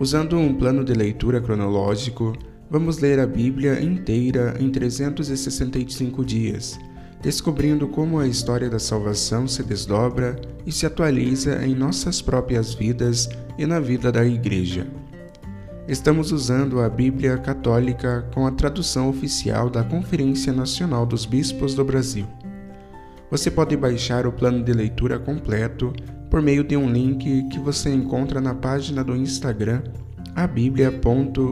Usando um plano de leitura cronológico, vamos ler a Bíblia inteira em 365 dias, descobrindo como a história da salvação se desdobra e se atualiza em nossas próprias vidas e na vida da Igreja. Estamos usando a Bíblia Católica com a tradução oficial da Conferência Nacional dos Bispos do Brasil. Você pode baixar o plano de leitura completo por meio de um link que você encontra na página do Instagram a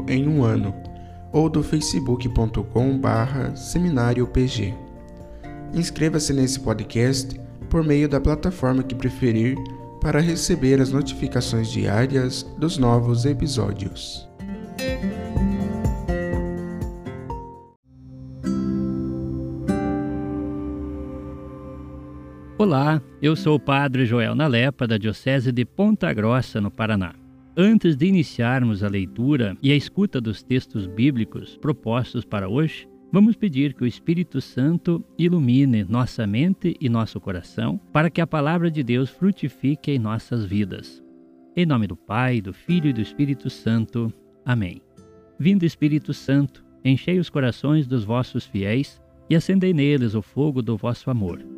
em um ano ou do facebook.com/barra seminário PG. Inscreva-se nesse podcast por meio da plataforma que preferir para receber as notificações diárias dos novos episódios. Olá, eu sou o Padre Joel Nalepa, da Diocese de Ponta Grossa, no Paraná. Antes de iniciarmos a leitura e a escuta dos textos bíblicos propostos para hoje, vamos pedir que o Espírito Santo ilumine nossa mente e nosso coração para que a palavra de Deus frutifique em nossas vidas. Em nome do Pai, do Filho e do Espírito Santo. Amém. Vindo Espírito Santo, enchei os corações dos vossos fiéis e acendei neles o fogo do vosso amor.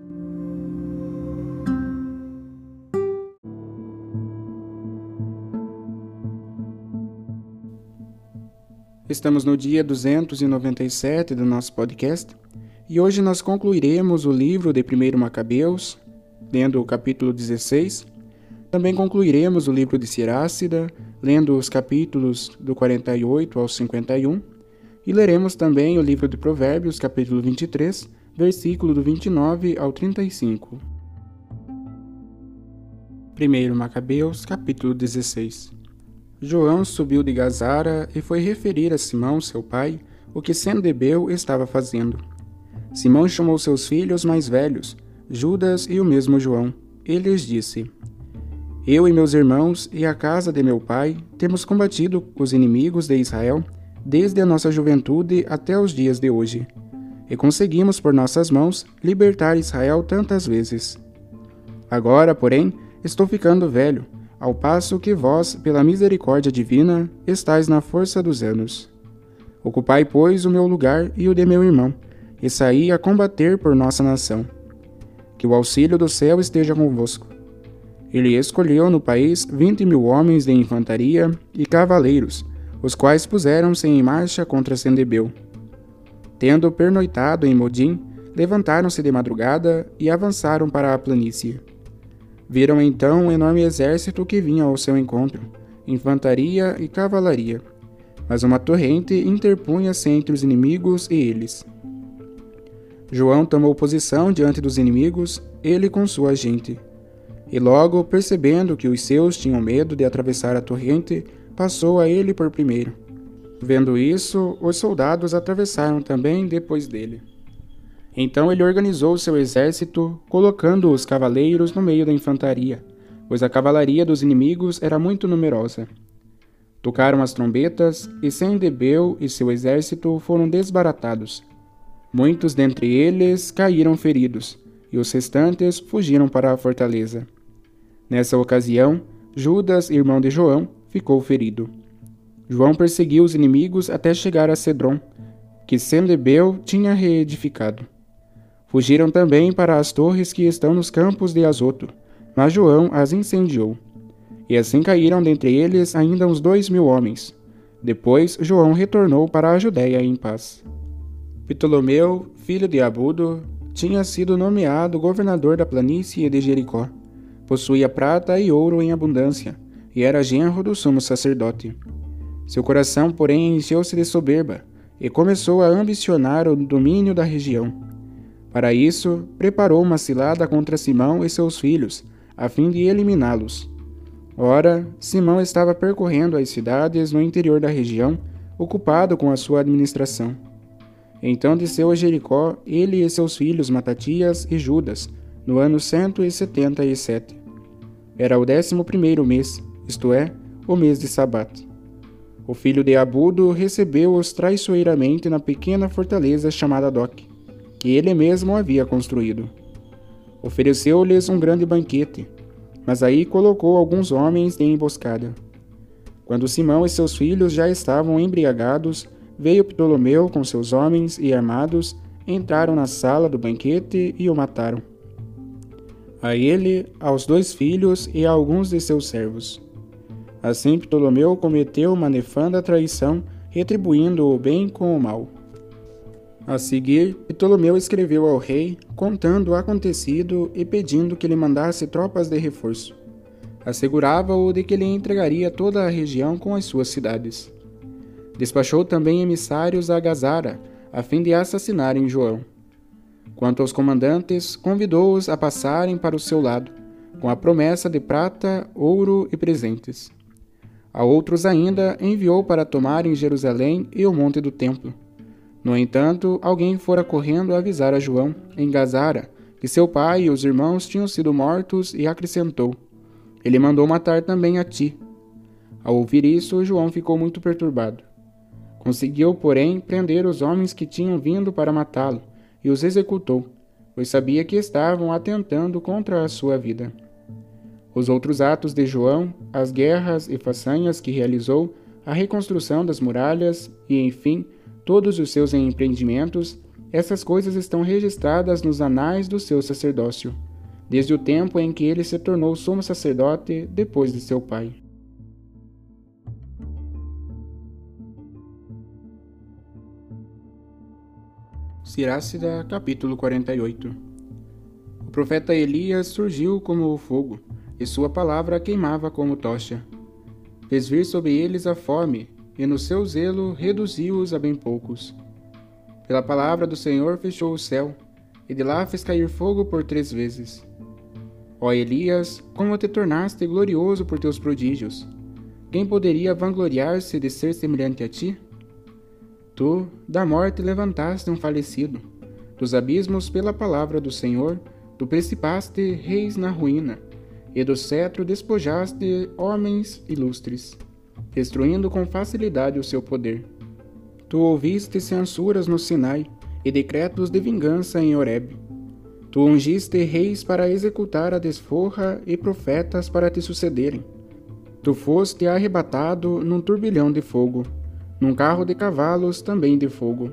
Estamos no dia 297 do nosso podcast e hoje nós concluiremos o livro de 1 Macabeus, lendo o capítulo 16. Também concluiremos o livro de Sirácida, lendo os capítulos do 48 ao 51. E leremos também o livro de Provérbios, capítulo 23, versículo do 29 ao 35. 1 Macabeus, capítulo 16 João subiu de Gazara e foi referir a Simão, seu pai, o que Sendebeu estava fazendo. Simão chamou seus filhos mais velhos, Judas e o mesmo João, e lhes disse: Eu e meus irmãos e a casa de meu pai temos combatido os inimigos de Israel desde a nossa juventude até os dias de hoje, e conseguimos por nossas mãos libertar Israel tantas vezes. Agora, porém, estou ficando velho ao passo que vós, pela misericórdia divina, estáis na força dos anos. Ocupai, pois, o meu lugar e o de meu irmão, e saí a combater por nossa nação. Que o auxílio do céu esteja convosco. Ele escolheu no país vinte mil homens de infantaria e cavaleiros, os quais puseram-se em marcha contra Sendebeu. Tendo pernoitado em Modim, levantaram-se de madrugada e avançaram para a planície. Viram então um enorme exército que vinha ao seu encontro, infantaria e cavalaria. Mas uma torrente interpunha-se entre os inimigos e eles. João tomou posição diante dos inimigos, ele com sua gente. E logo, percebendo que os seus tinham medo de atravessar a torrente, passou a ele por primeiro. Vendo isso, os soldados atravessaram também depois dele. Então ele organizou seu exército, colocando os cavaleiros no meio da infantaria, pois a cavalaria dos inimigos era muito numerosa. Tocaram as trombetas, e Sendebeu e seu exército foram desbaratados. Muitos dentre eles caíram feridos, e os restantes fugiram para a fortaleza. Nessa ocasião, Judas, irmão de João, ficou ferido. João perseguiu os inimigos até chegar a Cedron, que Sendebeu tinha reedificado. Fugiram também para as torres que estão nos campos de Azoto, mas João as incendiou. E assim caíram dentre eles ainda uns dois mil homens. Depois João retornou para a Judéia em paz. Ptolomeu, filho de Abudo, tinha sido nomeado governador da planície de Jericó. Possuía prata e ouro em abundância, e era genro do sumo sacerdote. Seu coração, porém, encheu-se de soberba, e começou a ambicionar o domínio da região. Para isso, preparou uma cilada contra Simão e seus filhos, a fim de eliminá-los. Ora, Simão estava percorrendo as cidades no interior da região, ocupado com a sua administração. Então desceu a Jericó, ele e seus filhos Matatias e Judas, no ano 177. Era o décimo primeiro mês, isto é, o mês de Sabat. O filho de Abudo recebeu-os traiçoeiramente na pequena fortaleza chamada Doc, que ele mesmo havia construído. Ofereceu-lhes um grande banquete, mas aí colocou alguns homens em emboscada. Quando Simão e seus filhos já estavam embriagados, veio Ptolomeu com seus homens e armados, entraram na sala do banquete e o mataram. A ele, aos dois filhos e a alguns de seus servos. Assim Ptolomeu cometeu uma nefanda traição, retribuindo o bem com o mal. A seguir, Ptolomeu escreveu ao rei, contando o acontecido e pedindo que lhe mandasse tropas de reforço. Assegurava-o de que lhe entregaria toda a região com as suas cidades. Despachou também emissários a Gazara, a fim de assassinarem João. Quanto aos comandantes, convidou-os a passarem para o seu lado, com a promessa de prata, ouro e presentes. A outros ainda enviou para tomarem Jerusalém e o monte do templo no entanto, alguém fora correndo avisar a João, em Gazara, que seu pai e os irmãos tinham sido mortos e acrescentou: Ele mandou matar também a ti. Ao ouvir isso, João ficou muito perturbado. Conseguiu, porém, prender os homens que tinham vindo para matá-lo e os executou, pois sabia que estavam atentando contra a sua vida. Os outros atos de João, as guerras e façanhas que realizou, a reconstrução das muralhas e, enfim, todos os seus empreendimentos, essas coisas estão registradas nos anais do seu sacerdócio, desde o tempo em que ele se tornou sumo sacerdote depois de seu pai. Sirácida, capítulo 48 O profeta Elias surgiu como o fogo, e sua palavra queimava como tocha. Fez vir sobre eles a fome, e no seu zelo reduziu-os a bem poucos. Pela palavra do Senhor fechou o céu, e de lá fez cair fogo por três vezes. Ó Elias, como te tornaste glorioso por teus prodígios! Quem poderia vangloriar-se de ser semelhante a ti? Tu, da morte levantaste um falecido, dos abismos pela palavra do Senhor, tu precipaste reis na ruína, e do cetro despojaste homens ilustres destruindo com facilidade o seu poder. Tu ouviste censuras no Sinai e decretos de vingança em Horeb. Tu ungiste reis para executar a desforra e profetas para te sucederem. Tu foste arrebatado num turbilhão de fogo, num carro de cavalos também de fogo.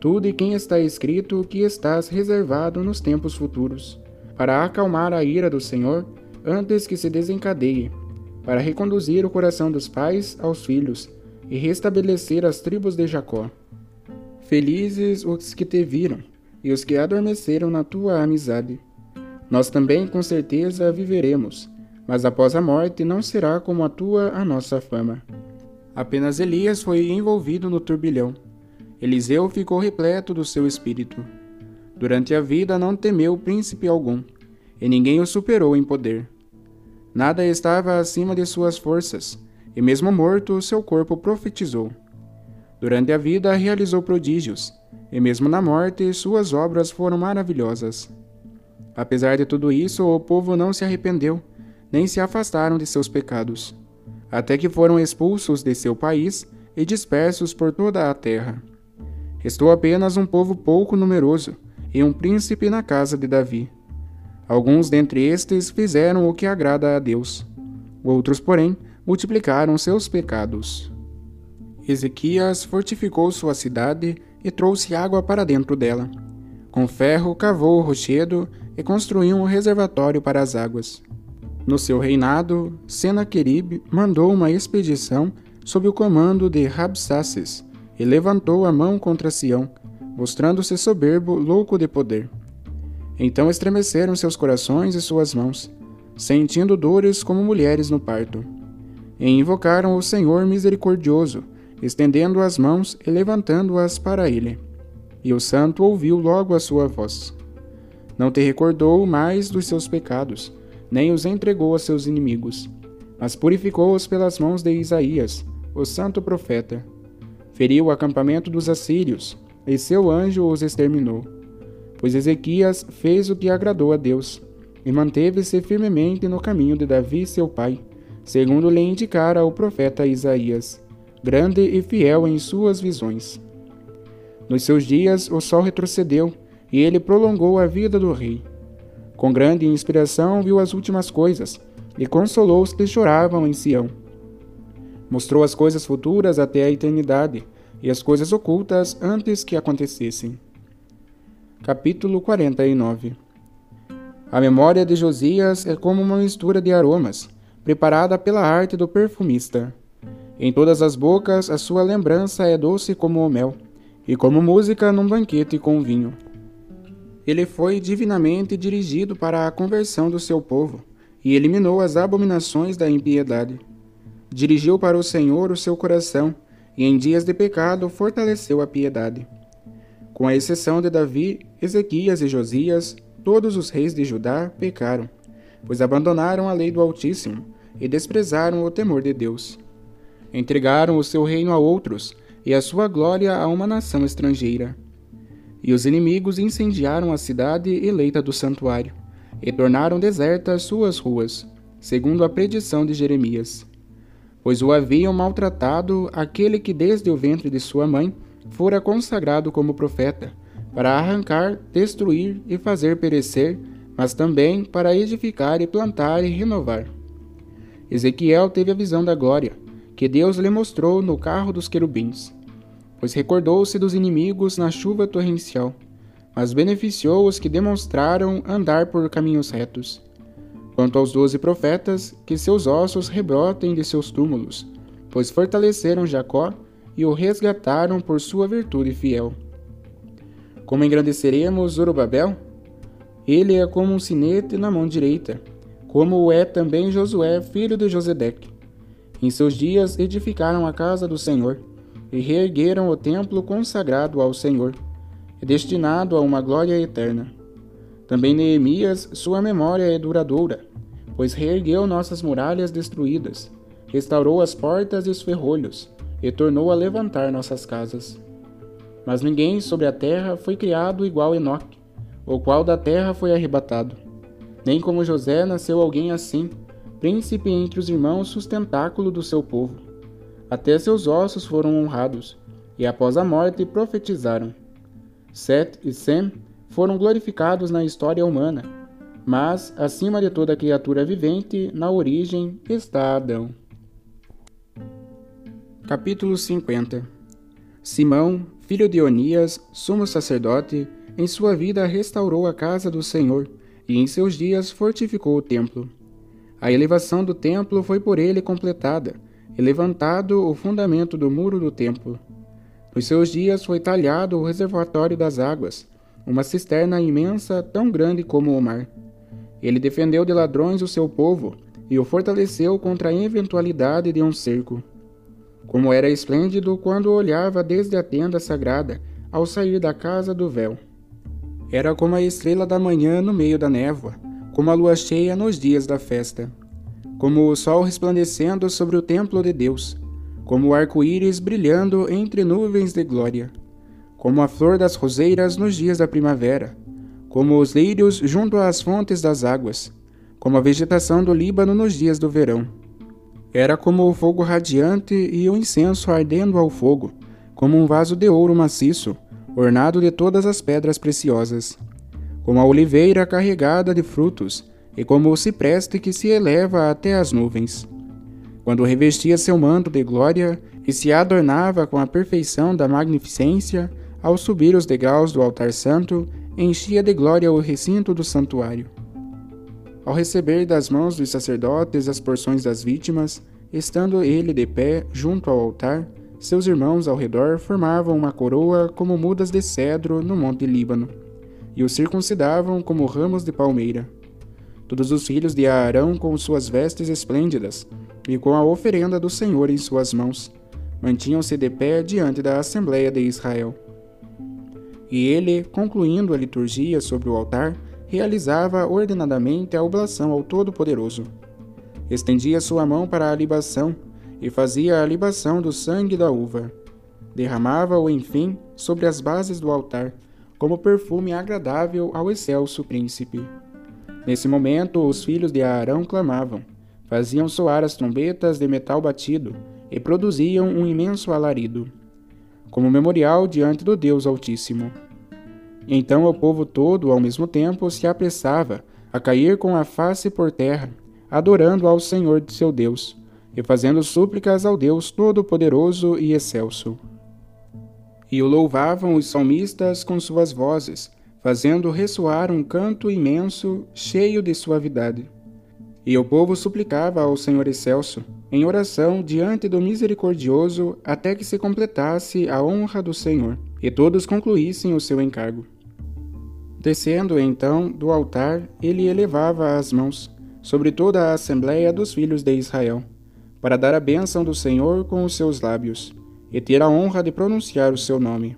Tu de quem está escrito que estás reservado nos tempos futuros, para acalmar a ira do Senhor antes que se desencadeie para reconduzir o coração dos pais aos filhos e restabelecer as tribos de Jacó. Felizes os que te viram e os que adormeceram na tua amizade. Nós também com certeza viveremos, mas após a morte não será como a tua a nossa fama. Apenas Elias foi envolvido no turbilhão. Eliseu ficou repleto do seu espírito. Durante a vida não temeu príncipe algum, e ninguém o superou em poder. Nada estava acima de suas forças, e mesmo morto, seu corpo profetizou. Durante a vida realizou prodígios, e mesmo na morte, suas obras foram maravilhosas. Apesar de tudo isso, o povo não se arrependeu, nem se afastaram de seus pecados, até que foram expulsos de seu país e dispersos por toda a terra. Restou apenas um povo pouco numeroso e um príncipe na casa de Davi. Alguns dentre estes fizeram o que agrada a Deus. Outros, porém, multiplicaram seus pecados. Ezequias fortificou sua cidade e trouxe água para dentro dela. Com ferro cavou o rochedo e construiu um reservatório para as águas. No seu reinado, Senaquerib mandou uma expedição sob o comando de Rabsaces e levantou a mão contra Sião, mostrando-se soberbo, louco de poder. Então estremeceram seus corações e suas mãos, sentindo dores como mulheres no parto. E invocaram o Senhor misericordioso, estendendo as mãos e levantando-as para ele. E o santo ouviu logo a sua voz. Não te recordou mais dos seus pecados, nem os entregou a seus inimigos, mas purificou-os pelas mãos de Isaías, o santo profeta. Feriu o acampamento dos assírios, e seu anjo os exterminou. Pois Ezequias fez o que agradou a Deus, e manteve-se firmemente no caminho de Davi, seu pai, segundo lhe indicara o profeta Isaías, grande e fiel em suas visões. Nos seus dias o sol retrocedeu, e ele prolongou a vida do rei. Com grande inspiração viu as últimas coisas, e consolou os que choravam em Sião. Mostrou as coisas futuras até a eternidade, e as coisas ocultas antes que acontecessem. Capítulo 49 A memória de Josias é como uma mistura de aromas, preparada pela arte do perfumista. Em todas as bocas a sua lembrança é doce como o mel, e como música num banquete com vinho. Ele foi divinamente dirigido para a conversão do seu povo, e eliminou as abominações da impiedade. Dirigiu para o Senhor o seu coração, e em dias de pecado fortaleceu a piedade. Com a exceção de Davi, Ezequias e Josias, todos os reis de Judá pecaram, pois abandonaram a lei do Altíssimo e desprezaram o temor de Deus. Entregaram o seu reino a outros e a sua glória a uma nação estrangeira. E os inimigos incendiaram a cidade eleita do santuário, e tornaram desertas suas ruas, segundo a predição de Jeremias. Pois o haviam maltratado aquele que desde o ventre de sua mãe fora consagrado como profeta, para arrancar, destruir e fazer perecer, mas também para edificar e plantar e renovar. Ezequiel teve a visão da glória, que Deus lhe mostrou no carro dos querubins pois recordou-se dos inimigos na chuva torrencial, mas beneficiou os que demonstraram andar por caminhos retos. Quanto aos doze profetas, que seus ossos rebrotem de seus túmulos, pois fortaleceram Jacó e o resgataram por sua virtude fiel. Como engrandeceremos Zorobabel? Ele é como um sinete na mão direita, como o é também Josué, filho de Josedeque. Em seus dias edificaram a casa do Senhor, e reergueram o templo consagrado ao Senhor, destinado a uma glória eterna. Também Neemias, sua memória é duradoura, pois reergueu nossas muralhas destruídas, restaurou as portas e os ferrolhos, e tornou a levantar nossas casas. Mas ninguém sobre a terra foi criado igual Enoque, o qual da terra foi arrebatado. Nem como José nasceu alguém assim, príncipe entre os irmãos sustentáculo do seu povo. Até seus ossos foram honrados, e após a morte profetizaram. Seth e Sem foram glorificados na história humana, mas, acima de toda criatura vivente, na origem está Adão. Capítulo 50 Simão, filho de Onias, sumo sacerdote, em sua vida restaurou a casa do Senhor e em seus dias fortificou o templo. A elevação do templo foi por ele completada e levantado o fundamento do muro do templo. Nos seus dias foi talhado o reservatório das águas, uma cisterna imensa tão grande como o mar. Ele defendeu de ladrões o seu povo e o fortaleceu contra a eventualidade de um cerco. Como era esplêndido quando olhava desde a tenda sagrada ao sair da casa do véu. Era como a estrela da manhã no meio da névoa, como a lua cheia nos dias da festa como o sol resplandecendo sobre o templo de Deus, como o arco-íris brilhando entre nuvens de glória, como a flor das roseiras nos dias da primavera, como os lírios junto às fontes das águas, como a vegetação do Líbano nos dias do verão. Era como o fogo radiante e o incenso ardendo ao fogo, como um vaso de ouro maciço, ornado de todas as pedras preciosas, como a oliveira carregada de frutos, e como o cipreste que se eleva até as nuvens. Quando revestia seu manto de glória e se adornava com a perfeição da magnificência, ao subir os degraus do altar santo, enchia de glória o recinto do santuário. Ao receber das mãos dos sacerdotes as porções das vítimas, estando ele de pé junto ao altar, seus irmãos ao redor formavam uma coroa como mudas de cedro no monte Líbano e o circuncidavam como ramos de palmeira. Todos os filhos de Arão com suas vestes esplêndidas, e com a oferenda do Senhor em suas mãos, mantinham-se de pé diante da Assembleia de Israel. E ele, concluindo a liturgia sobre o altar, realizava ordenadamente a oblação ao Todo-Poderoso. Estendia sua mão para a libação e fazia a libação do sangue da uva. Derramava-o, enfim, sobre as bases do altar, como perfume agradável ao excelso príncipe. Nesse momento, os filhos de Arão clamavam, faziam soar as trombetas de metal batido e produziam um imenso alarido, como memorial diante do Deus Altíssimo. Então o povo todo, ao mesmo tempo, se apressava a cair com a face por terra, adorando ao Senhor de seu Deus, e fazendo súplicas ao Deus Todo-Poderoso e Excelso. E o louvavam os salmistas com suas vozes, fazendo ressoar um canto imenso, cheio de suavidade. E o povo suplicava ao Senhor Excelso, em oração diante do Misericordioso, até que se completasse a honra do Senhor, e todos concluíssem o seu encargo. Descendo então do altar, ele elevava as mãos sobre toda a assembléia dos filhos de Israel, para dar a bênção do Senhor com os seus lábios, e ter a honra de pronunciar o seu nome.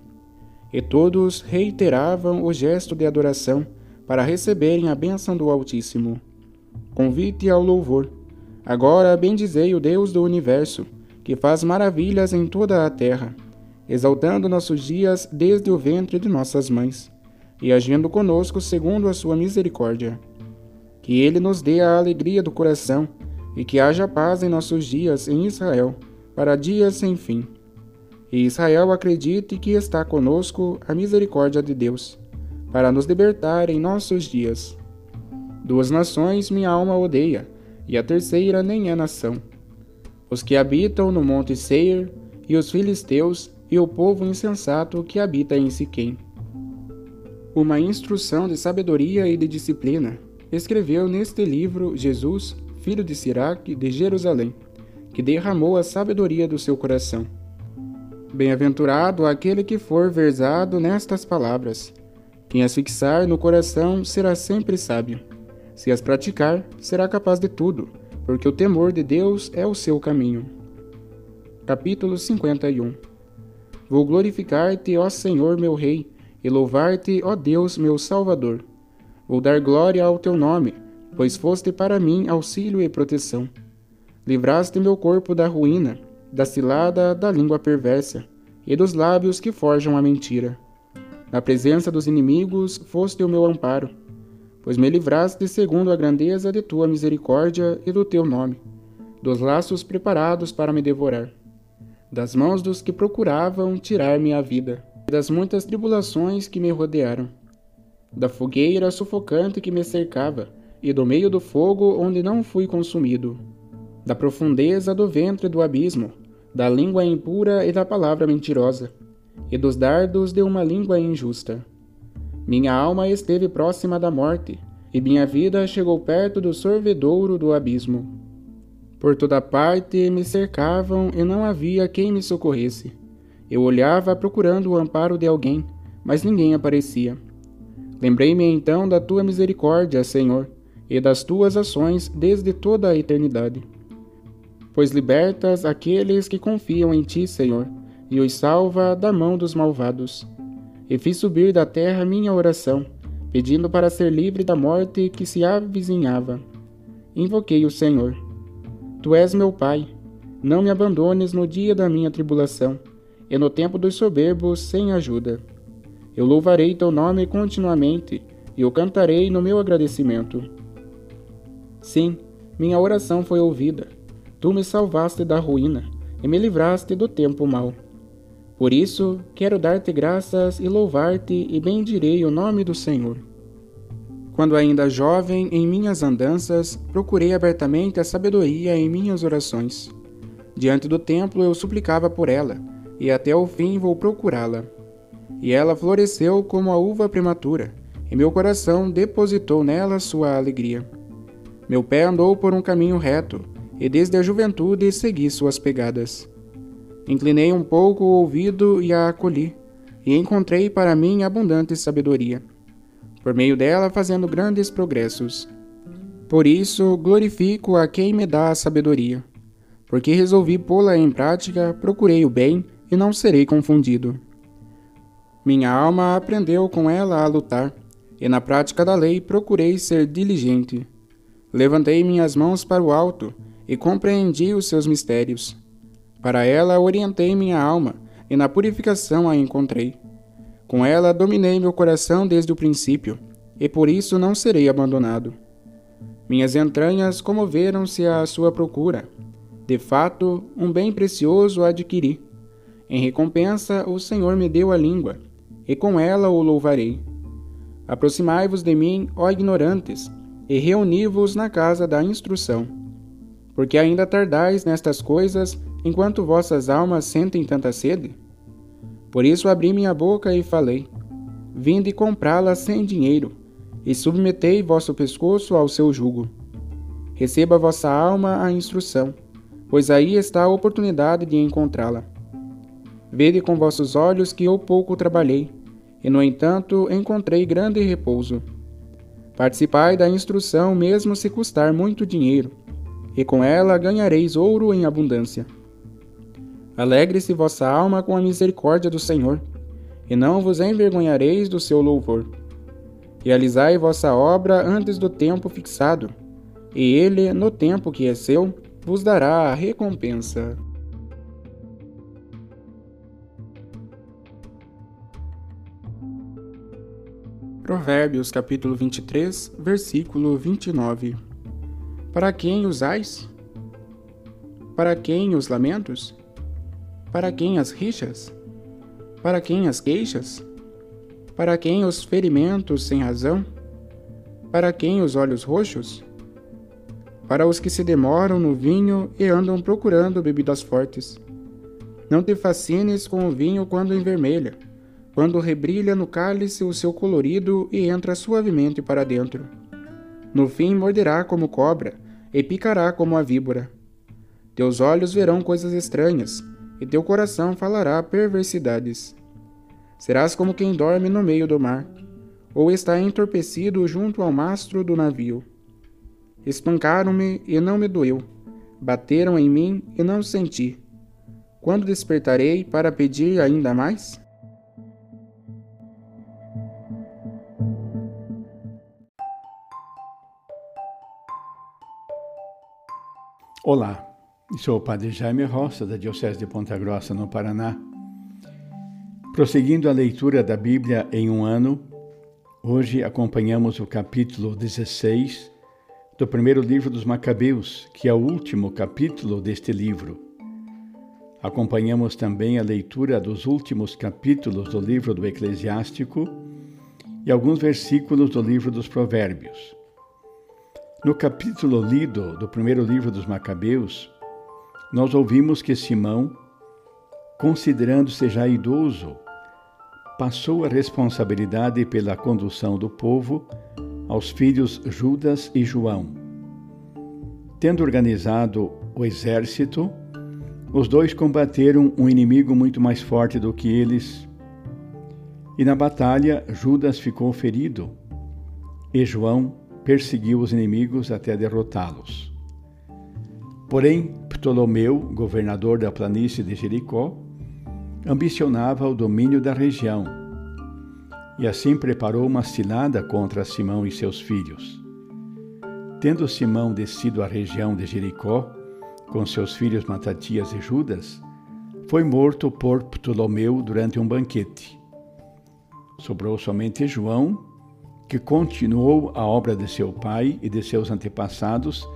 E todos reiteravam o gesto de adoração para receberem a bênção do Altíssimo. Convite ao louvor. Agora bendizei o Deus do universo, que faz maravilhas em toda a terra, exaltando nossos dias desde o ventre de nossas mães e agindo conosco segundo a sua misericórdia. Que ele nos dê a alegria do coração e que haja paz em nossos dias em Israel, para dias sem fim. E Israel acredite que está conosco a misericórdia de Deus, para nos libertar em nossos dias. Duas nações minha alma odeia, e a terceira nem é nação. Os que habitam no monte Seir, e os filisteus, e o povo insensato que habita em Siquém uma instrução de sabedoria e de disciplina, escreveu neste livro Jesus, filho de Siraque, de Jerusalém, que derramou a sabedoria do seu coração. Bem-aventurado aquele que for versado nestas palavras. Quem as fixar no coração será sempre sábio. Se as praticar, será capaz de tudo, porque o temor de Deus é o seu caminho. Capítulo 51 Vou glorificar-te, ó Senhor meu Rei, e louvar-te, ó Deus, meu Salvador. Vou dar glória ao teu nome, pois foste para mim auxílio e proteção. Livraste meu corpo da ruína, da cilada da língua perversa e dos lábios que forjam a mentira. Na presença dos inimigos foste o meu amparo, pois me livraste segundo a grandeza de tua misericórdia e do teu nome, dos laços preparados para me devorar, das mãos dos que procuravam tirar-me a vida das muitas tribulações que me rodearam, da fogueira sufocante que me cercava e do meio do fogo onde não fui consumido, da profundeza do ventre do abismo, da língua impura e da palavra mentirosa, e dos dardos de uma língua injusta. Minha alma esteve próxima da morte, e minha vida chegou perto do sorvedouro do abismo. Por toda parte me cercavam e não havia quem me socorresse. Eu olhava procurando o amparo de alguém, mas ninguém aparecia. Lembrei-me então da tua misericórdia, Senhor, e das tuas ações desde toda a eternidade. Pois libertas aqueles que confiam em ti, Senhor, e os salva da mão dos malvados. E fiz subir da terra minha oração, pedindo para ser livre da morte que se avizinhava. Invoquei o Senhor. Tu és meu Pai, não me abandones no dia da minha tribulação e no tempo dos soberbos sem ajuda. Eu louvarei teu nome continuamente e o cantarei no meu agradecimento. Sim, minha oração foi ouvida. Tu me salvaste da ruína e me livraste do tempo mau. Por isso, quero dar-te graças e louvar-te e bendirei o nome do Senhor. Quando ainda jovem, em minhas andanças, procurei abertamente a sabedoria em minhas orações. Diante do templo eu suplicava por ela, e até o fim vou procurá-la. E ela floresceu como a uva prematura, e meu coração depositou nela sua alegria. Meu pé andou por um caminho reto, e desde a juventude segui suas pegadas. Inclinei um pouco o ouvido e a acolhi, e encontrei para mim abundante sabedoria. por meio dela fazendo grandes progressos. Por isso, glorifico a quem me dá a sabedoria. Porque resolvi pô-la em prática, procurei o bem e não serei confundido. Minha alma aprendeu com ela a lutar, e na prática da lei procurei ser diligente. Levantei minhas mãos para o alto e compreendi os seus mistérios. Para ela orientei minha alma, e na purificação a encontrei. Com ela dominei meu coração desde o princípio, e por isso não serei abandonado. Minhas entranhas comoveram-se à sua procura. De fato, um bem precioso adquiri. Em recompensa, o Senhor me deu a língua, e com ela o louvarei. Aproximai-vos de mim, ó ignorantes, e reuni-vos na casa da instrução. Porque ainda tardais nestas coisas, enquanto vossas almas sentem tanta sede? Por isso abri minha boca e falei: Vinde comprá-la sem dinheiro, e submetei vosso pescoço ao seu jugo. Receba vossa alma a instrução, pois aí está a oportunidade de encontrá-la. Vede com vossos olhos que eu pouco trabalhei, e no entanto encontrei grande repouso. Participai da instrução mesmo se custar muito dinheiro, e com ela ganhareis ouro em abundância. Alegre-se vossa alma com a misericórdia do Senhor, e não vos envergonhareis do seu louvor. Realizai vossa obra antes do tempo fixado, e ele, no tempo que é seu, vos dará a recompensa. Provérbios capítulo 23, versículo 29 Para quem usais? Para quem os lamentos? Para quem as rixas? Para quem as queixas? Para quem os ferimentos sem razão? Para quem os olhos roxos? Para os que se demoram no vinho e andam procurando bebidas fortes. Não te fascines com o vinho quando envermelha, quando rebrilha no cálice o seu colorido e entra suavemente para dentro. No fim morderá como cobra e picará como a víbora. Teus olhos verão coisas estranhas, e teu coração falará perversidades. Serás como quem dorme no meio do mar, ou está entorpecido junto ao mastro do navio. Espancaram-me e não me doeu, bateram em mim e não senti. Quando despertarei para pedir ainda mais? Olá, Sou o Padre Jaime Roça, da Diocese de Ponta Grossa, no Paraná. Prosseguindo a leitura da Bíblia em um ano, hoje acompanhamos o capítulo 16 do primeiro livro dos Macabeus, que é o último capítulo deste livro. Acompanhamos também a leitura dos últimos capítulos do livro do Eclesiástico e alguns versículos do livro dos Provérbios. No capítulo lido do primeiro livro dos Macabeus, nós ouvimos que Simão, considerando-se já idoso, passou a responsabilidade pela condução do povo aos filhos Judas e João. Tendo organizado o exército, os dois combateram um inimigo muito mais forte do que eles. E na batalha, Judas ficou ferido e João perseguiu os inimigos até derrotá-los. Porém, Ptolomeu, governador da planície de Jericó, ambicionava o domínio da região e assim preparou uma cilada contra Simão e seus filhos. Tendo Simão descido à região de Jericó, com seus filhos Matatias e Judas, foi morto por Ptolomeu durante um banquete. Sobrou somente João, que continuou a obra de seu pai e de seus antepassados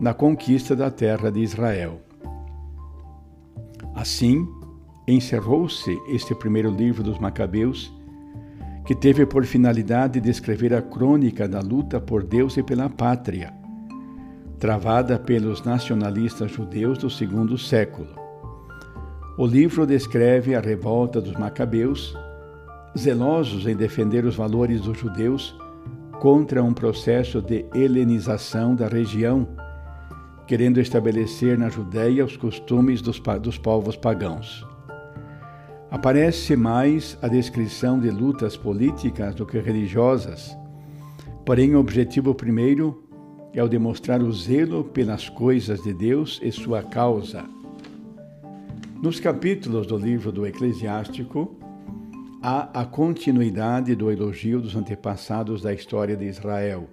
na conquista da terra de Israel. Assim, encerrou-se este primeiro livro dos Macabeus, que teve por finalidade descrever a crônica da luta por Deus e pela pátria, travada pelos nacionalistas judeus do segundo século. O livro descreve a revolta dos Macabeus, zelosos em defender os valores dos judeus contra um processo de helenização da região querendo estabelecer na Judéia os costumes dos, dos povos pagãos. Aparece mais a descrição de lutas políticas do que religiosas, porém o objetivo primeiro é o demonstrar o zelo pelas coisas de Deus e sua causa. Nos capítulos do livro do Eclesiástico, há a continuidade do elogio dos antepassados da história de Israel.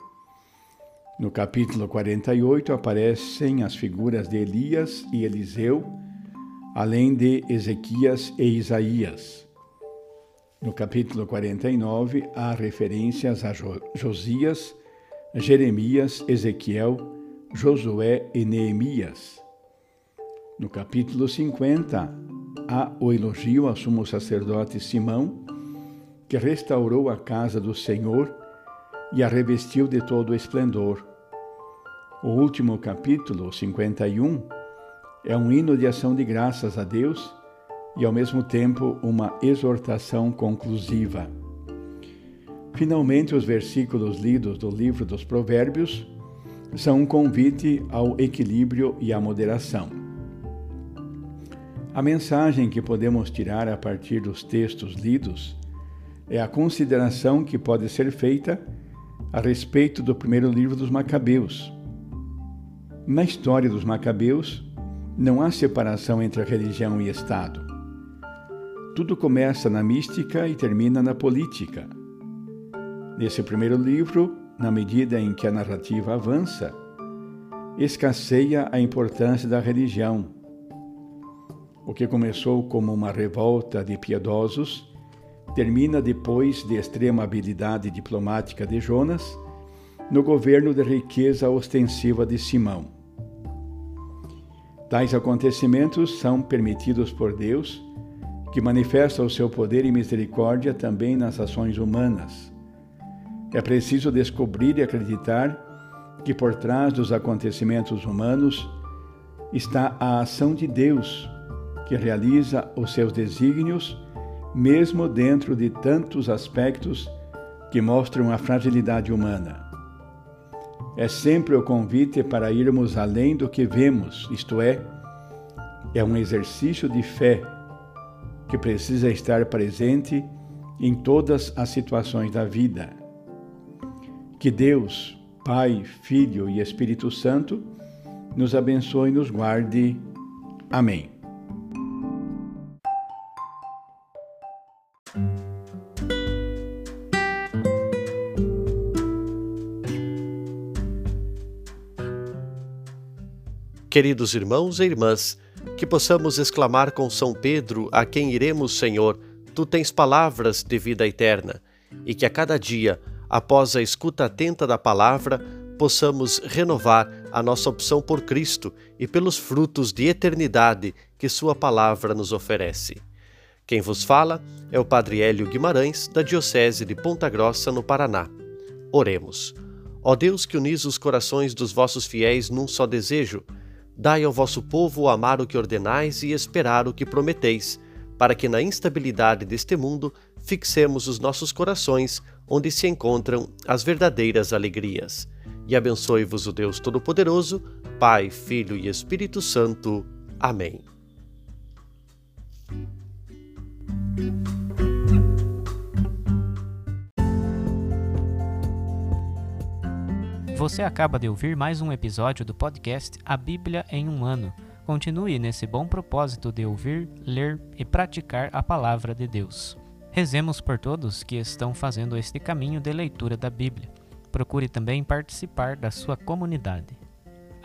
No capítulo 48 aparecem as figuras de Elias e Eliseu, além de Ezequias e Isaías. No capítulo 49 há referências a Josias, Jeremias, Ezequiel, Josué e Neemias. No capítulo 50 há o elogio ao sumo sacerdote Simão, que restaurou a casa do Senhor e a revestiu de todo o esplendor. O último capítulo, 51, é um hino de ação de graças a Deus e, ao mesmo tempo, uma exortação conclusiva. Finalmente, os versículos lidos do livro dos Provérbios são um convite ao equilíbrio e à moderação. A mensagem que podemos tirar a partir dos textos lidos é a consideração que pode ser feita a respeito do primeiro livro dos Macabeus. Na história dos Macabeus, não há separação entre religião e Estado. Tudo começa na mística e termina na política. Nesse primeiro livro, na medida em que a narrativa avança, escasseia a importância da religião. O que começou como uma revolta de piedosos termina depois de extrema habilidade diplomática de Jonas no governo de riqueza ostensiva de Simão. Tais acontecimentos são permitidos por Deus, que manifesta o seu poder e misericórdia também nas ações humanas. É preciso descobrir e acreditar que por trás dos acontecimentos humanos está a ação de Deus, que realiza os seus desígnios mesmo dentro de tantos aspectos que mostram a fragilidade humana. É sempre o convite para irmos além do que vemos, isto é, é um exercício de fé que precisa estar presente em todas as situações da vida. Que Deus, Pai, Filho e Espírito Santo nos abençoe e nos guarde. Amém. Queridos irmãos e irmãs, que possamos exclamar com São Pedro, a quem iremos, Senhor, tu tens palavras de vida eterna, e que a cada dia, após a escuta atenta da palavra, possamos renovar a nossa opção por Cristo e pelos frutos de eternidade que Sua palavra nos oferece. Quem vos fala é o Padre Hélio Guimarães, da Diocese de Ponta Grossa, no Paraná. Oremos. Ó Deus que unis os corações dos vossos fiéis num só desejo, Dai ao vosso povo amar o que ordenais e esperar o que prometeis, para que na instabilidade deste mundo fixemos os nossos corações onde se encontram as verdadeiras alegrias. E abençoe-vos o Deus Todo-Poderoso, Pai, Filho e Espírito Santo. Amém. Você acaba de ouvir mais um episódio do podcast A Bíblia em um Ano. Continue nesse bom propósito de ouvir, ler e praticar a palavra de Deus. Rezemos por todos que estão fazendo este caminho de leitura da Bíblia. Procure também participar da sua comunidade.